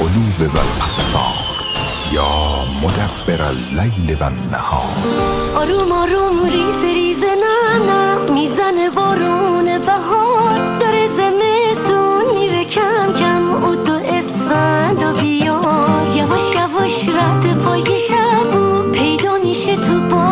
القلوب والابصار یا مدبر اللیل و النهار آروم آروم ریز ریز نه می‌زنه بارون بهار. داره زمستون میره کم کم او دو اسفند و بیا یواش یواش رد پای شبو پیدا میشه تو باغچه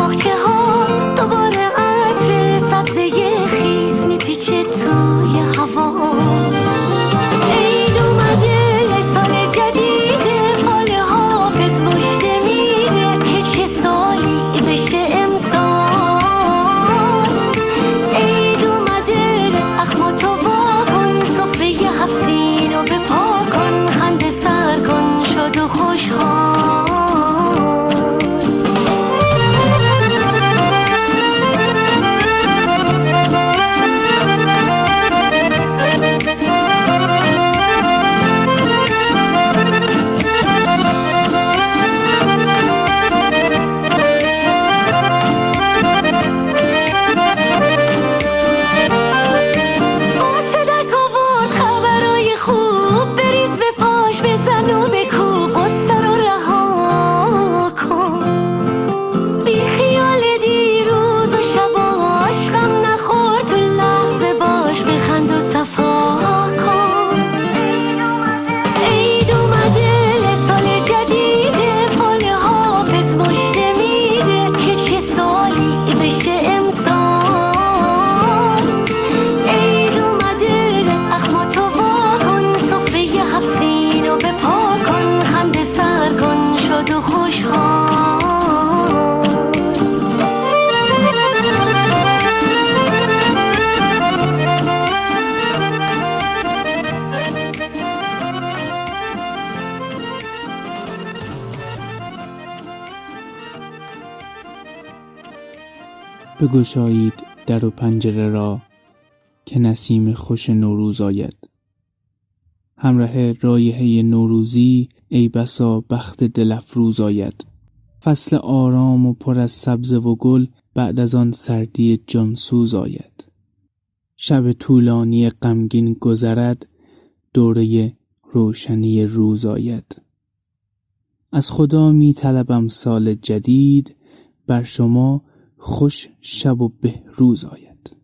بگشایید در و پنجره را که نسیم خوش نوروز آید. همراه رایحه نوروزی ای بسا بخت دل افروز آید. فصل آرام و پر از سبزه و گل بعد از آن سردی جانسوز آید. شب طولانی غمگین گذرد دوره روشنی روز آید. از خدا می طلبم سال جدید بر شما خوش شب و بهروز آید.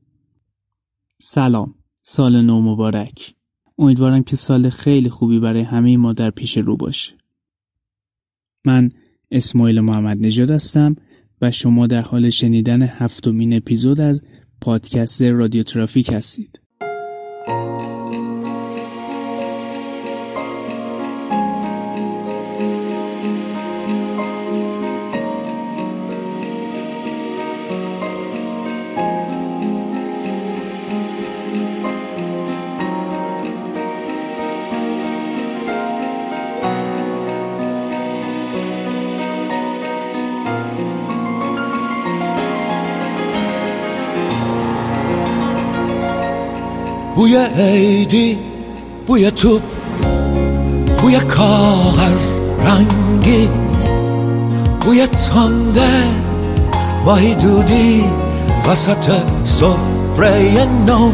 سلام سال نو مبارک. امیدوارم که سال خیلی خوبی برای همه ما در پیش رو باشه. من اسماعیل محمد نژاد هستم و شما در حال شنیدن هفتمین اپیزود از پادکست رادیو ترافیک هستید. عیدی بوی توپ بوی کاغذ رنگی بوی تنده ماهی دودی وسط سفره نو.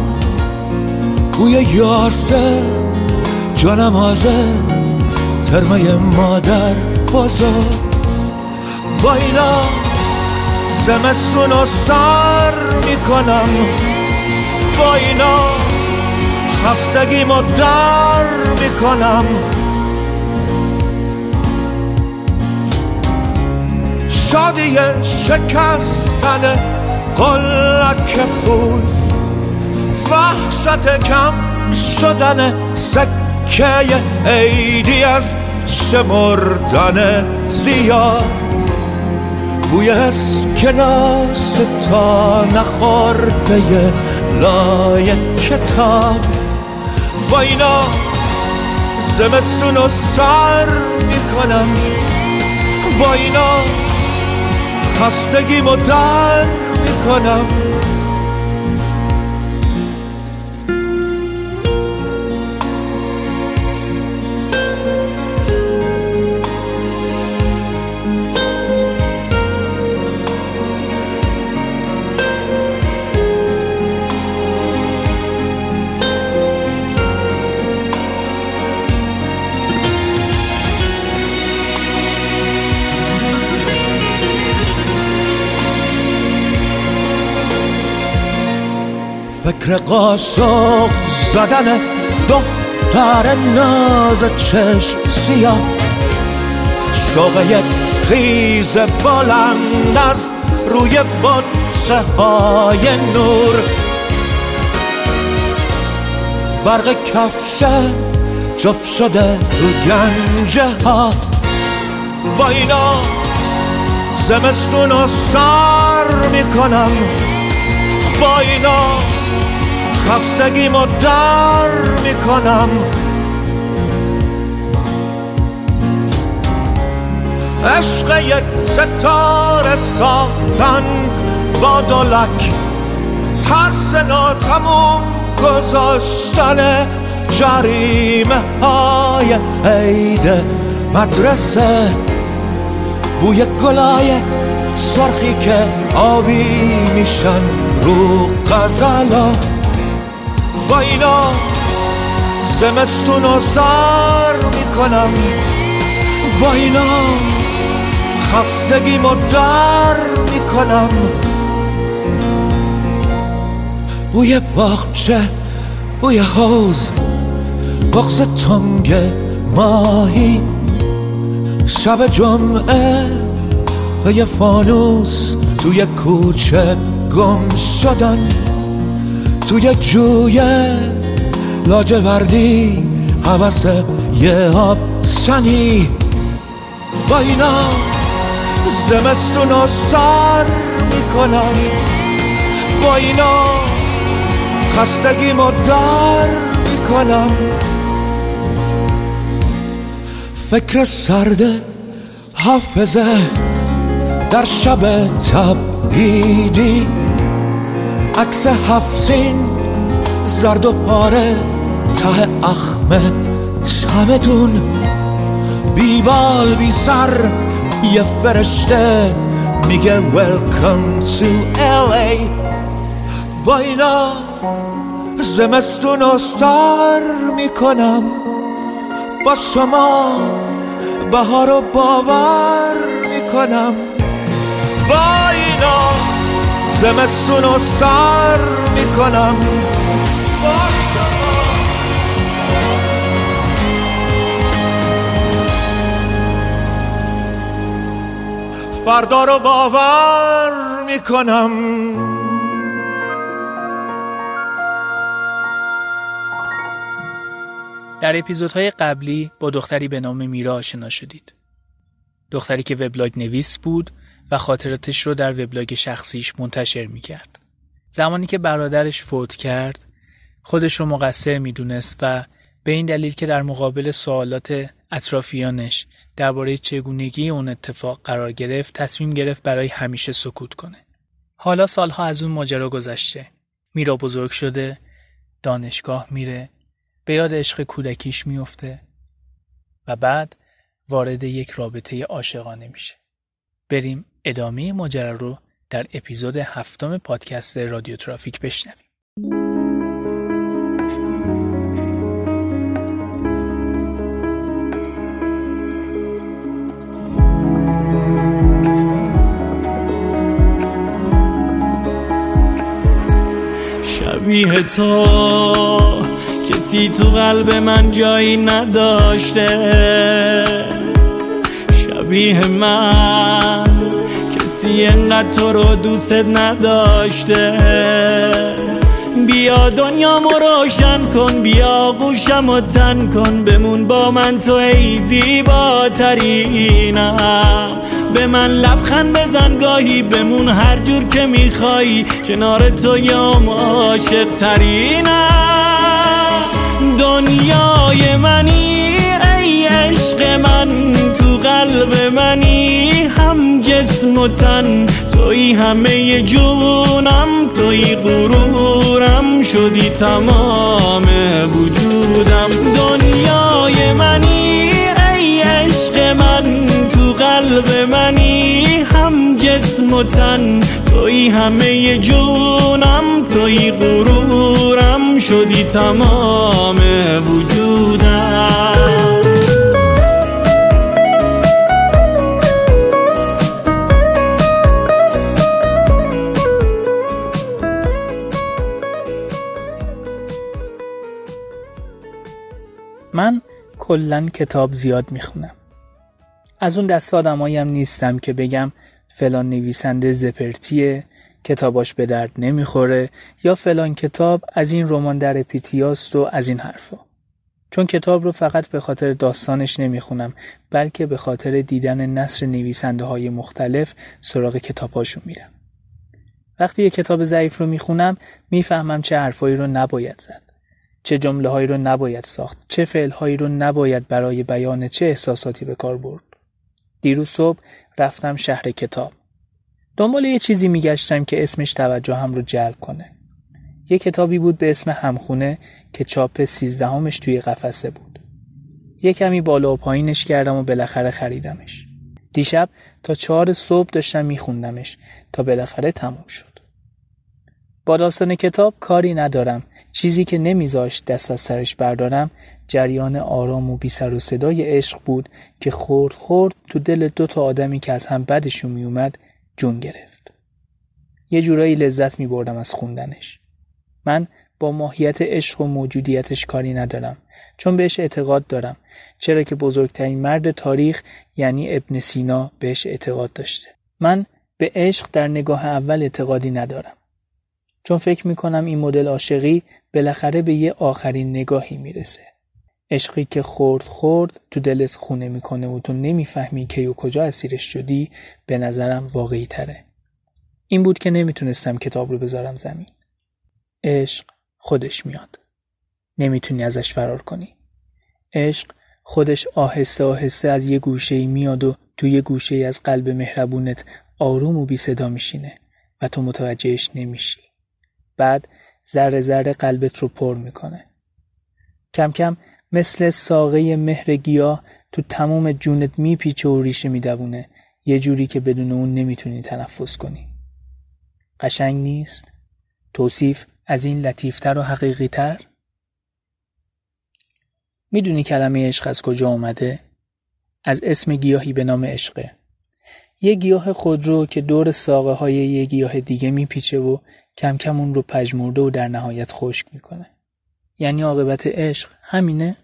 بوی یاسه جانمازه ترمه مادر بزرگ با اینا زمستون رو سر می‌کنم. با اینا خستگیمو در می‌کنم. شادی شکستن قلک بود وحشت کم شدن سکه عیدی از شمردن زیاد. بوی اسکناس تا نخورده لای کتاب. با اینا زمستون رو سر می‌کنم. با اینا خستگیمو در می‌کنم. فکر قاسق زدن دختر ناز چشم سیاه. شوق یک خیز بلند از روی بطه های نور. برق کفشه جفت شده رو گنجه ها با اینا زمستون رو سر می‌کنم. با اینا خستگیمو در می‌کنم. عشق یک ستاره ساختن با دولک ترس ناتموم گذاشتن جریمه های عید مدرسه. بوی گلای سرخی که آبی میشن رو قزلا با اینا زمستون رو سر می‌کنم. با اینا خستگی در می‌کنم. بوی باغچه بوی حوز بغز تنگ ماهی. شب جمعه پی فانوس توی کوچه گم شدن. توی جوی لاجوردی حوث یه آب سنی. با اینا زمستون رو سر می‌کنم. با اینا خستگی در می‌کنم. فکر سرد حافظه در شب تبعیدی. عکس هفزین زرد و پاره ته اخمه چمدون. بیبال بی سر یه فرشته میگه welcome to LA با اینا زمستون رو سر می‌کنم. با شما بهار رو باور می‌کنم. با زمستون رو سر می‌کنم فردا رو باور می‌کنم در اپیزودهای قبلی با دختری به نام میرا آشنا شدید. دختری که وبلاگ نویس بود و خاطراتش رو در وبلاگ شخصیش منتشر می‌کرد. زمانی که برادرش فوت کرد خودش رو مقصر می‌دونست و به این دلیل که در مقابل سوالات اطرافیانش درباره چگونگی اون اتفاق قرار گرفت تصمیم گرفت برای همیشه سکوت کنه. حالا سالها از اون ماجرا گذشته. میرا بزرگ شده، دانشگاه میره، به یاد عشق کودکیش میفته و بعد وارد یک رابطه عاشقانه میشه. بریم ادامه ماجرا رو در اپیزود هفتم پادکست رادیو ترافیک بشنویم. شبیه تو کسی تو قلب من جایی نداشته شبیه من کسی انقدر تو رو دوست نداشته. بیا دنیامو روشن کن بیا گوشم و تن کن. بمون با من تو ای زیباترینم به من لبخند بزن گاهی بمون هر جور که میخوایی. کنار تو یا عاشق ترینم دنیای منی ای عشق من تو قلب منی. جسم و تن توی همه جونم توی غرورم شدی تمام وجودم. دنیای منی ای عشق من تو قلب منی. هم جسم و تن توی همه جونم توی غرورم شدی تمام وجودم. کلا کتاب زیاد می‌خونم. از اون دست آدمایی هم نیستم که بگم فلان نویسنده زپرتیه کتاباش به درد نمی‌خوره یا فلان کتاب از این رمان در پیتیاست و از این حرفا. چون کتاب رو فقط به خاطر داستانش نمی‌خونم بلکه به خاطر دیدن نصر نویسنده های مختلف سراغ کتابهاشون میرم. وقتی یه کتاب ضعیف رو می‌خونم می‌فهمم چه حرفایی رو نباید زد. چه جمله هایی رو نباید ساخت چه فعل هایی رو نباید برای بیان چه احساساتی به کار برد. دیروز صبح رفتم شهر کتاب. دنبال یه چیزی میگشتم که اسمش توجه هم رو جلب کنه. یه کتابی بود به اسم همخونه که چاپ سیزدهمش توی قفسه بود. یه کمی بالا و پایینش کردم و بالاخره خریدمش. دیشب تا چهار صبح داشتم میخوندمش تا بالاخره تموم شد. با داستان کتاب کاری ندارم. چیزی که نمیذاشت دست از سرش بردارم جریان آرام و بی سر و صدای عشق بود که خورد خورد تو دل دو تا آدمی که از هم بدشون میومد جون گرفت. یه جورایی لذت می بردم از خوندنش. من با ماهیت عشق و موجودیتش کاری ندارم چون بهش اعتقاد دارم چرا که بزرگترین مرد تاریخ یعنی ابن سینا بهش اعتقاد داشته. من به عشق در نگاه اول اعتقادی ندارم. چون فکر می‌کنم این مدل عاشقی بالاخره به یه آخرین نگاهی می‌رسه. عشقی که خورد خورد تو دلت خونه می‌کنه و تو نمی‌فهمی که و کجا اسیرش شدی به نظرم واقعی تره. این بود که نمی‌تونستم کتاب رو بذارم زمین. عشق خودش میاد. نمی‌تونی ازش فرار کنی. عشق خودش آهسته آهسته از یه گوشه میاد و توی یه گوشه از قلب مهربونت آروم و بی صدا میشینه و تو متوجهش نمیشی. بعد ذره ذره قلبت رو پر می‌کنه. کم کم مثل ساقه مهر گیاه تو تمام جونت میپیچه و ریشه میدوونه یه جوری که بدون اون نمی‌تونی تنفس کنی قشنگ نیست؟ توصیف از این لطیفتر و حقیقی تر؟ می‌دونی کلمه عشق از کجا اومده؟ از اسم گیاهی به نام عشقه یه گیاه خودرو که دور ساقه های یه گیاه دیگه میپیچه و کم کم اون رو پژمرده و در نهایت خشک می‌کنه. یعنی عاقبت عشق همینه؟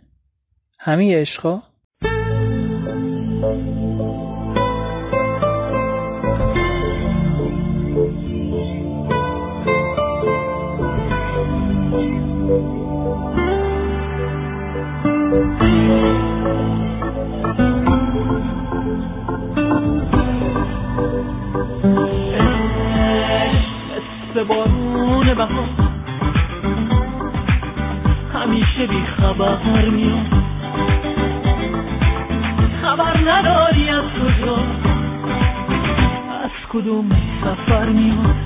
همه عشقا بارون بهار همیشه بی خبر میاد خبر نداری از کجا. از کدوم سفر میاد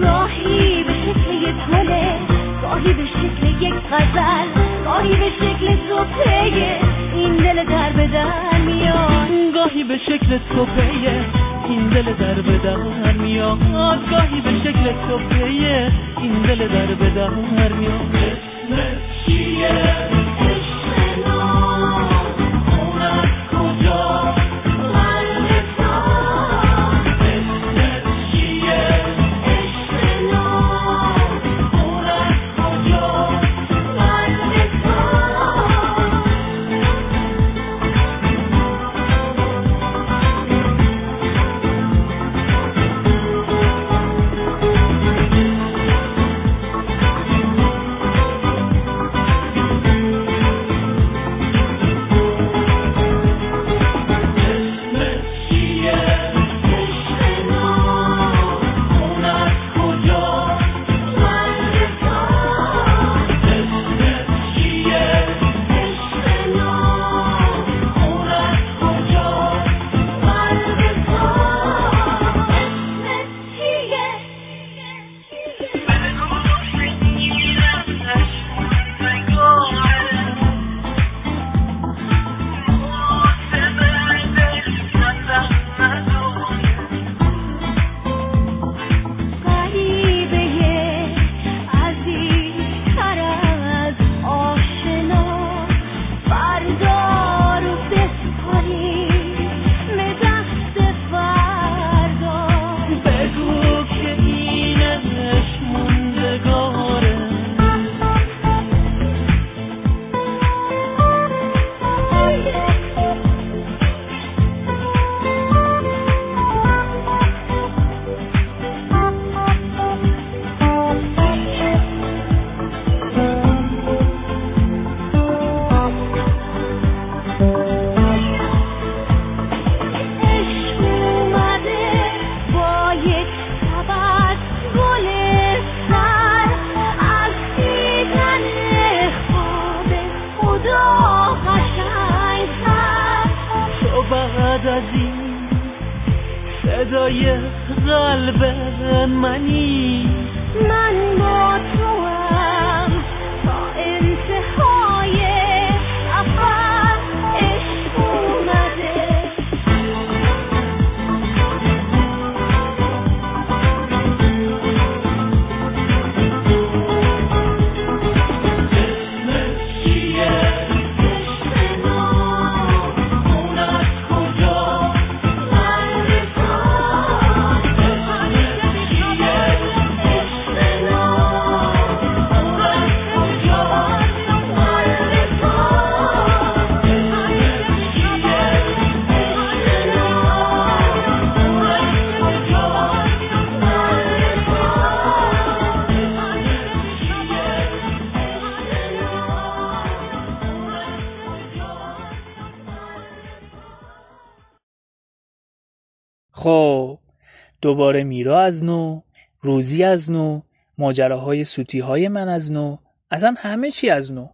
گاهی به شکل یک گله گاهی به شکل یک غزل گاهی به شکل صبحه. این دل در به در میاد. گاهی به شکل صبحه. این دل در به در میاد. گاهی به شکل صبحه این دل در به در میاد. اسم چیه؟ قلب منی. من با خب دوباره میرا از نو روزی از نو ماجراهای سوتی های من از نو اصلا همه چی از نو.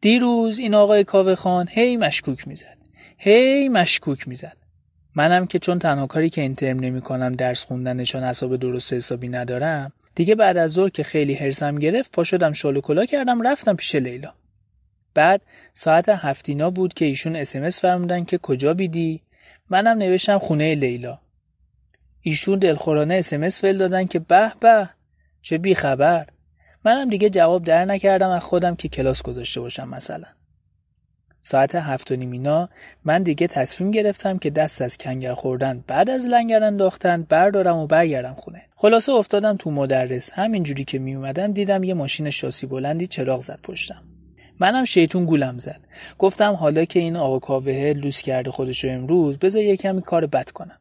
دیروز این آقای کاوه خان هی مشکوک می‌زد هی مشکوک می‌زد. منم که چون تنها کاری که این ترم نمی کنم درس خوندن چون حساب درست حسابی ندارم دیگه بعد از ظهر که خیلی هرسم گرفت پا شدم شال کلا کردم رفتم پیش لیلا. بعد ساعت هفتینا بود که ایشون اسمس فرمودن که کجا بیدی؟ منم نوشتم خونه لیلا. ایشون دلخورانه اسمس ول دادن که به به چه بی خبر. منم دیگه جواب در نکردم از خودم که کلاس گذاشته باشم مثلا. ساعت هفت و نیمینا من دیگه تصمیم گرفتم که دست از کنگر خوردن بعد از لنگر انداختن بردارم و برگردم خونه. خلاصه افتادم تو مدرس. همینجوری که می اومدم دیدم یه ماشین شاسی بلندی چراغ زد پشتم. منم شیطون گولم زد. گفتم حالا که این آقا کاوه لوس کرده خودشو امروز بذار یه کار بد کنم.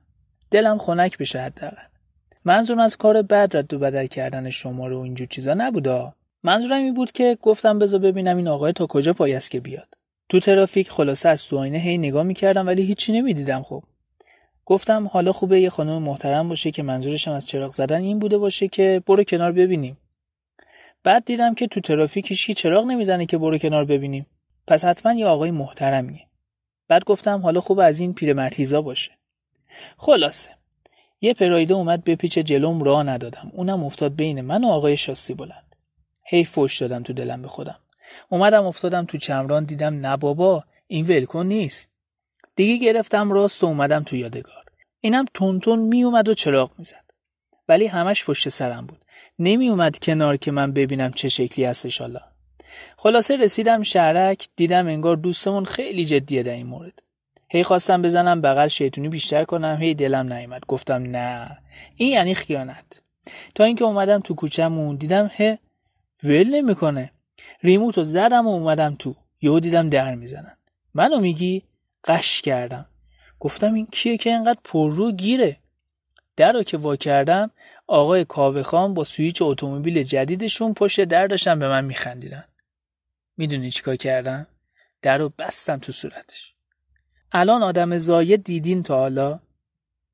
دلم خنک بشه حداقل. منظورم از کار بد رد و بدل کردن شما رو اینجور چیزا نبودا منظورم این بود که گفتم بذار ببینم این آقای تا کجا پایست که بیاد. تو ترافیک خلاصه از تو آینه هی نگاه می‌کردم ولی هیچی نمی‌دیدم خب. گفتم حالا خوبه یه خانم محترم باشه که منظورشم از چراغ زدن این بوده باشه که برو کنار ببینیم. بعد دیدم که تو ترافیک هیچکی چراغ نمی‌زنه که برو کنار ببینیم. پس حتما یه آقای محترمیه بعد گفتم حالا خوب از این پیرمرتیزا باشه. خلاصه. یه پرایده اومد به پیچ جلوم راه ندادم. اونم افتاد بین من و آقای شاسی بلند. هی فوش دادم تو دلم به خودم. اومدم افتادم تو چمران دیدم نه بابا این ولکن نیست. دیگه گرفتم راست و اومدم تو یادگار. اینم تونتون می اومد و چراغ می‌زد. ولی همش پشت سرم بود. نمی اومد کنار که من ببینم چه شکلی هستش حالا. خلاصه رسیدم شهرک دیدم انگار دوستمون خیلی جدیه در این مورد. هی خواستم بزنم بغل شیطونی بیشتر کنم هی دلم نیومد. گفتم نه این یعنی خیانت. تا اینکه اومدم تو کوچه‌مون دیدم هه ول نمی‌کنه. ریموتو زدم و اومدم تو. یهو دیدم در می‌زنن. منو میگی؟ قش کردم. گفتم این کیه که انقدر پررو گیره؟ در رو که وا کردم آقای کاوه خان با سویچ اتومبیل جدیدشون پشت در داشتن به من میخندیدن. می‌دونی چیکار کردم؟ در رو بستم تو صورتش. الان آدم زاید دیدین تا حالا؟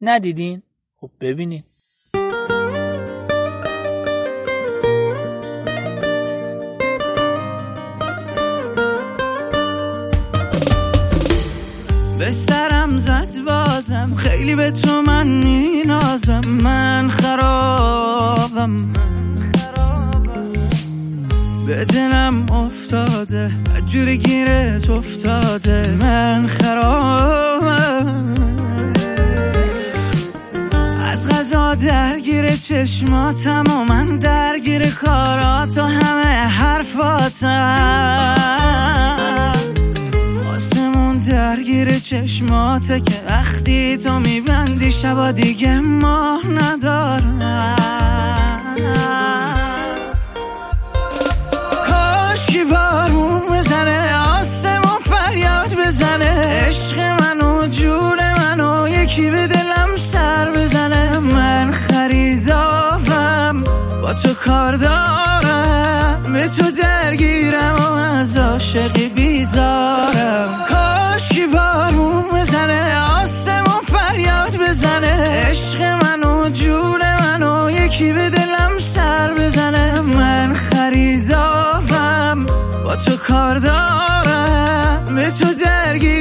ندیدین؟ خب ببینین. به سرم زد بازم خیلی به تو من مینازم. من خرابم. به دلم افتاده. جوری گیرت افتاده. من خرابم. از غذا درگیر چشماتم و من درگیر کارات و همه حرفاتم. درگیر چشماته که وقتی تو میبندی شبا دیگه ماه ندارم. کاشکی بارون بزنه آسمون فریاد بزنه عشق منو جور منو یکی به تو کار دارم به تو درگیرم و از عاشقی بیزارم. کاشکی بارون بزنه آسمون فریاد بزنه. عشق منو جور منو یکی به دلم سر بزنه. من خریدارم با تو کار دارم به تو درگیرم.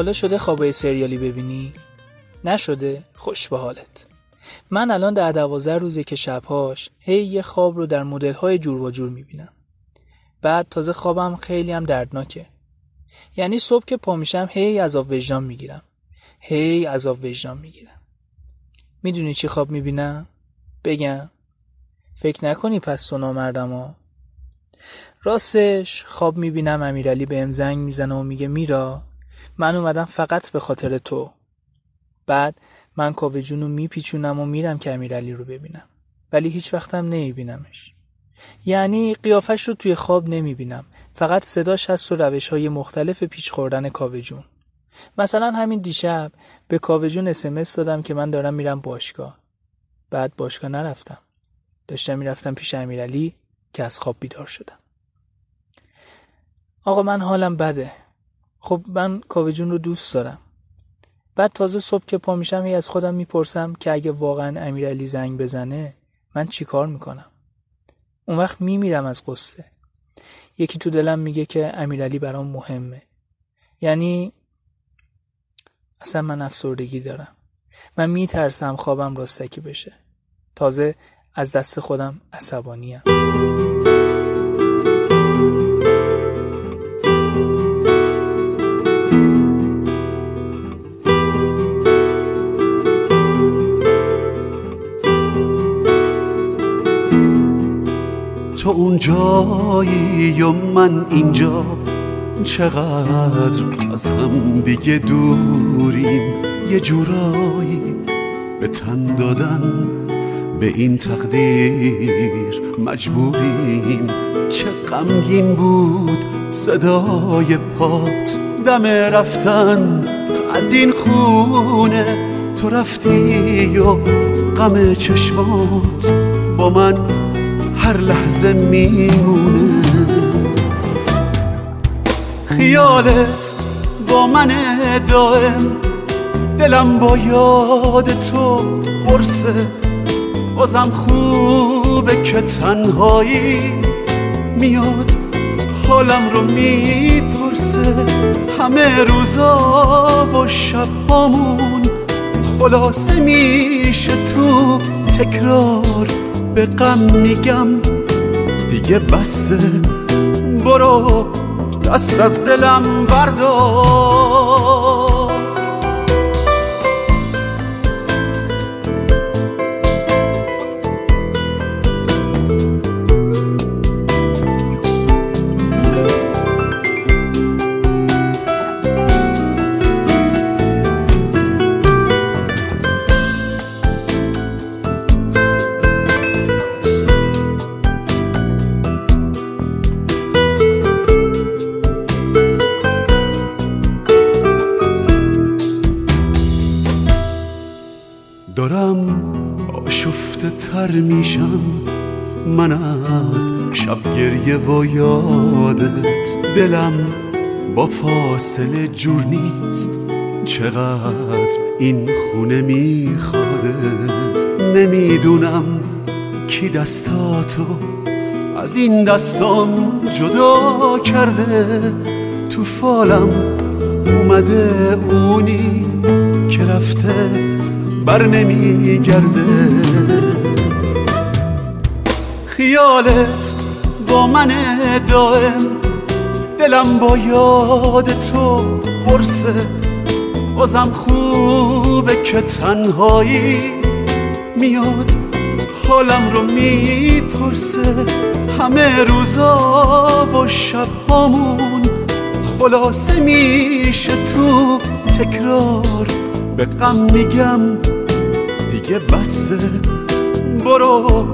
حالا شده خوابای سریالی ببینی؟ نشده؟ خوش به حالت. من الان در دوازده روزه که شبهاش هی یه خواب رو در مدل های جور و جور می‌بینم. بعد تازه خوابم خیلی هم دردناکه. یعنی صبح که پا میشم هی عذاب وجدان می‌گیرم. هی عذاب وجدان می‌گیرم. می‌دونی چی خواب می‌بینم؟ بگم. فکر نکنی پس تو نامردم ها راستش خواب می‌بینم امیرعلی به زنگ می‌زنه و میگه میرا. من اومدم فقط به خاطر تو. بعد من کاوه رو میپیچونم و میرم که امیرعلی رو ببینم. ولی هیچ وقتم نمیبینمش. یعنی قیافش رو توی خواب نمی‌بینم. فقط صداش هست و روش های مختلف پیچ خوردن کاوه جون. مثلا همین دیشب به کاوه جون اسمس دادم که من دارم میرم باشگاه. بعد باشگاه نرفتم. داشتم می‌رفتم پیش امیرعلی که از خواب بیدار شدم. آقا من حالم بده. خب من کاوه جون رو دوست دارم. بعد تازه صبح که پا میشم هی از خودم می‌پرسم که اگه واقعا امیرعلی زنگ بزنه من چیکار می‌کنم؟ اون وقت میمیرم از قصه یکی تو دلم میگه که امیرعلی برام مهمه. یعنی اصلا من افسردگی دارم. من میترسم خوابم راستکی بشه. تازه از دست خودم عصبانیم. اونجایی و من اینجا چقدر از هم دیگه دوریم. یه جورایی به تن دادن به این تقدیر مجبوریم. چه غمگین بود صدای پات. دم رفتن از این خونه. تو رفتی و غم چشمات با من هر لحظه میمونه. خیالت با من دائم دلم با یاد تو قرصه. بازم خوبه که تنهایی میاد حالم رو می‌پرسه. همه روزا و شبامون خلاصه میشه تو تکرار. به غم میگم دیگه بسه. برو. دست از دلم بردار. تر میشم من از شب گریه و یادت دلم با فاصله جور نیست. چقدر این خونه میخوادت؟ نمی‌دونم کی دستاتو از این دستام جدا کرده. تو فالم اومده اونی که رفته بر نمیگرده خیالت با من دائم دلم با یاد تو قرصه. بازم خوبه که تنهایی میاد حالم رو می‌پرسه. همه روزا و شبامون خلاصه میشه تو تکرار. به غم میگم دیگه بسه. برو.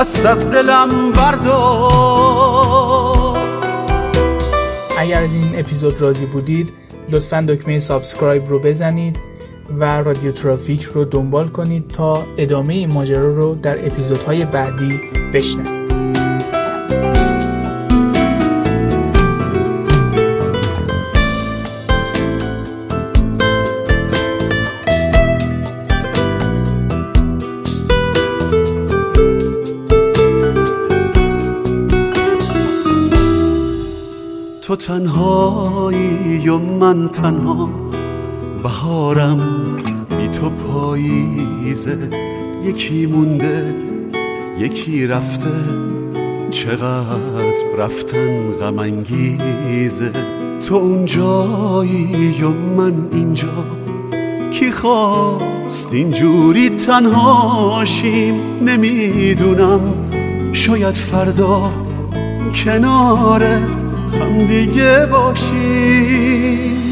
دست از دلم بردار. اگر از این اپیزود راضی بودید لطفا دکمه subscribe رو بزنید و رادیو ترافیک رو دنبال کنید تا ادامه این ماجرا رو در اپیزودهای بعدی بشنوید. تو تنهایی و من تنها. بهارم بی تو پاییزه. یکی مونده یکی رفته. چقدر رفتن غم انگیزه. تو اونجایی یا من اینجا. کی خواست اینجوری تنهاشیم نمی‌دونم. شاید فردا کنار هم دیگه باشیم